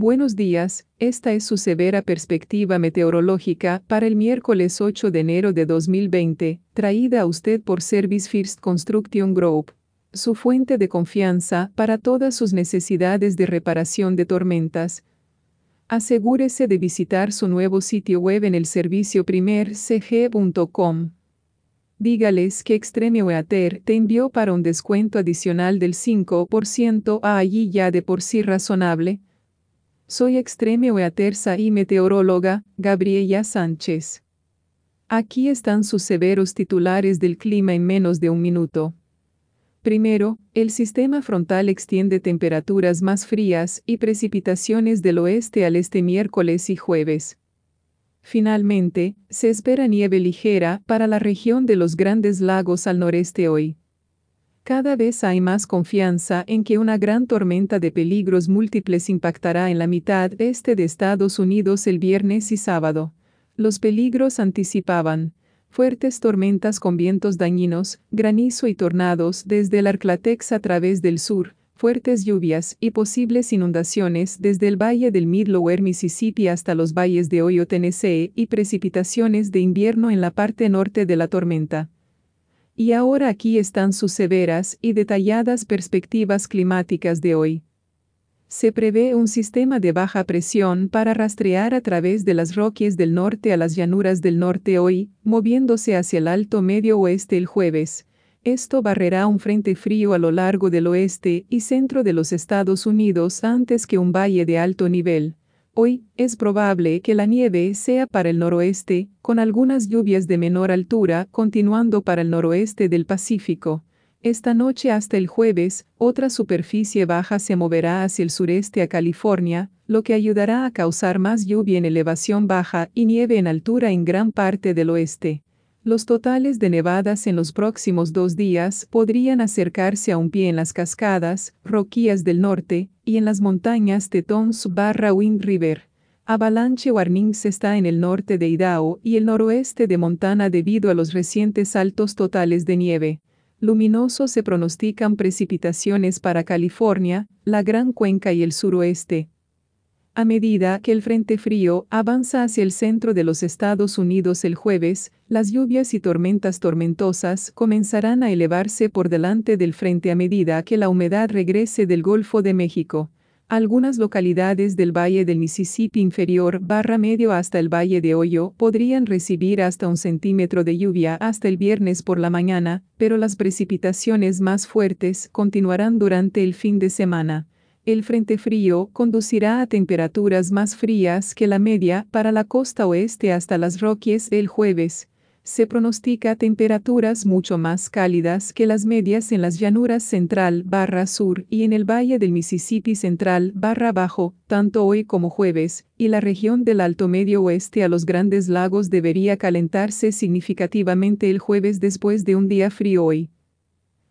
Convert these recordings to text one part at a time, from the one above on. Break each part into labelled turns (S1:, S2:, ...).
S1: Buenos días, esta es su severa perspectiva meteorológica para el miércoles 8 de enero de 2020, traída a usted por Service First Construction Group, su fuente de confianza para todas sus necesidades de reparación de tormentas. Asegúrese de visitar su nuevo sitio web en el servicio primercg.com. Dígales que Extreme Weather te envió para un descuento adicional del 5% a allí ya de por sí razonable soy extreme oaterza y meteoróloga, Gabriela Sánchez. Aquí están sus severos titulares del clima en menos de un minuto. Primero, el sistema frontal extiende temperaturas más frías y precipitaciones del oeste al este miércoles y jueves. Finalmente, se espera nieve ligera para la región de los Grandes Lagos al noreste hoy. Cada vez hay más confianza en que una gran tormenta de peligros múltiples impactará en la mitad este de Estados Unidos el viernes y sábado. Los peligros anticipaban fuertes tormentas con vientos dañinos, granizo y tornados desde el Arclatex a través del sur, fuertes lluvias y posibles inundaciones desde el valle del Mid-Lower Mississippi hasta los valles de Ohio, Tennessee y precipitaciones de invierno en la parte norte de la tormenta. Y ahora aquí están sus severas y detalladas perspectivas climáticas de hoy. Se prevé un sistema de baja presión para rastrear a través de las roques del norte a las llanuras del norte hoy, moviéndose hacia el alto medio oeste el jueves. Esto barrerá un frente frío a lo largo del oeste y centro de los Estados Unidos antes que un valle de alto nivel. Hoy, es probable que la nieve sea para el noroeste, con algunas lluvias de menor altura continuando para el noroeste del Pacífico. Esta noche hasta el jueves, otra superficie baja se moverá hacia el sureste a California, lo que ayudará a causar más lluvia en elevación baja y nieve en altura en gran parte del oeste. Los totales de nevadas en los próximos dos días podrían acercarse a un pie en las cascadas, roquías del norte, y en las montañas de Tons barra Wind River. Avalanche Warnings está en el norte de Idaho y el noroeste de Montana debido a los recientes altos totales de nieve. Luminoso se pronostican precipitaciones para California, la Gran Cuenca y el suroeste. A medida que el Frente Frío avanza hacia el centro de los Estados Unidos el jueves, las lluvias y tormentas tormentosas comenzarán a elevarse por delante del frente a medida que la humedad regrese del Golfo de México. Algunas localidades del Valle del Mississippi inferior barra medio hasta el Valle de Hoyo podrían recibir hasta un centímetro de lluvia hasta el viernes por la mañana, pero las precipitaciones más fuertes continuarán durante el fin de semana. El frente frío conducirá a temperaturas más frías que la media para la costa oeste hasta las Rockies el jueves. Se pronostica temperaturas mucho más cálidas que las medias en las llanuras central barra sur y en el valle del Mississippi central barra bajo, tanto hoy como jueves, y la región del Alto Medio Oeste a los Grandes Lagos debería calentarse significativamente el jueves después de un día frío hoy.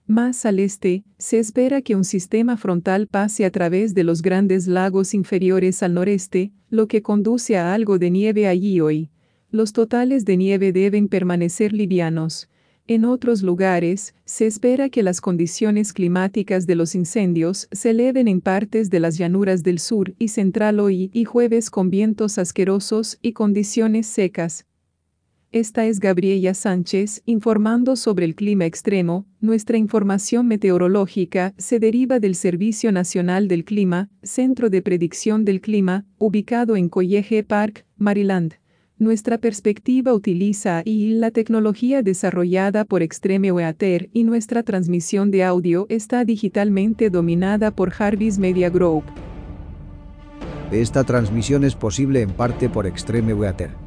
S1: Más al este, se espera que un sistema frontal pase a través de los grandes lagos inferiores al noreste, lo que conduce a algo de nieve allí hoy. Los totales de nieve deben permanecer livianos. En otros lugares, se espera que las condiciones climáticas de los incendios se eleven en partes de las llanuras del sur y central hoy y jueves con vientos asquerosos y condiciones secas, esta es Gabriela Sánchez informando sobre el clima extremo. Nuestra información meteorológica se deriva del Servicio Nacional del Clima, Centro de Predicción del Clima, ubicado en College Park, Maryland. Nuestra perspectiva utiliza la tecnología desarrollada por Extreme Weather y nuestra transmisión de audio está digitalmente dominada por Jarvis Media Group.
S2: Esta transmisión es posible en parte por Extreme Weather.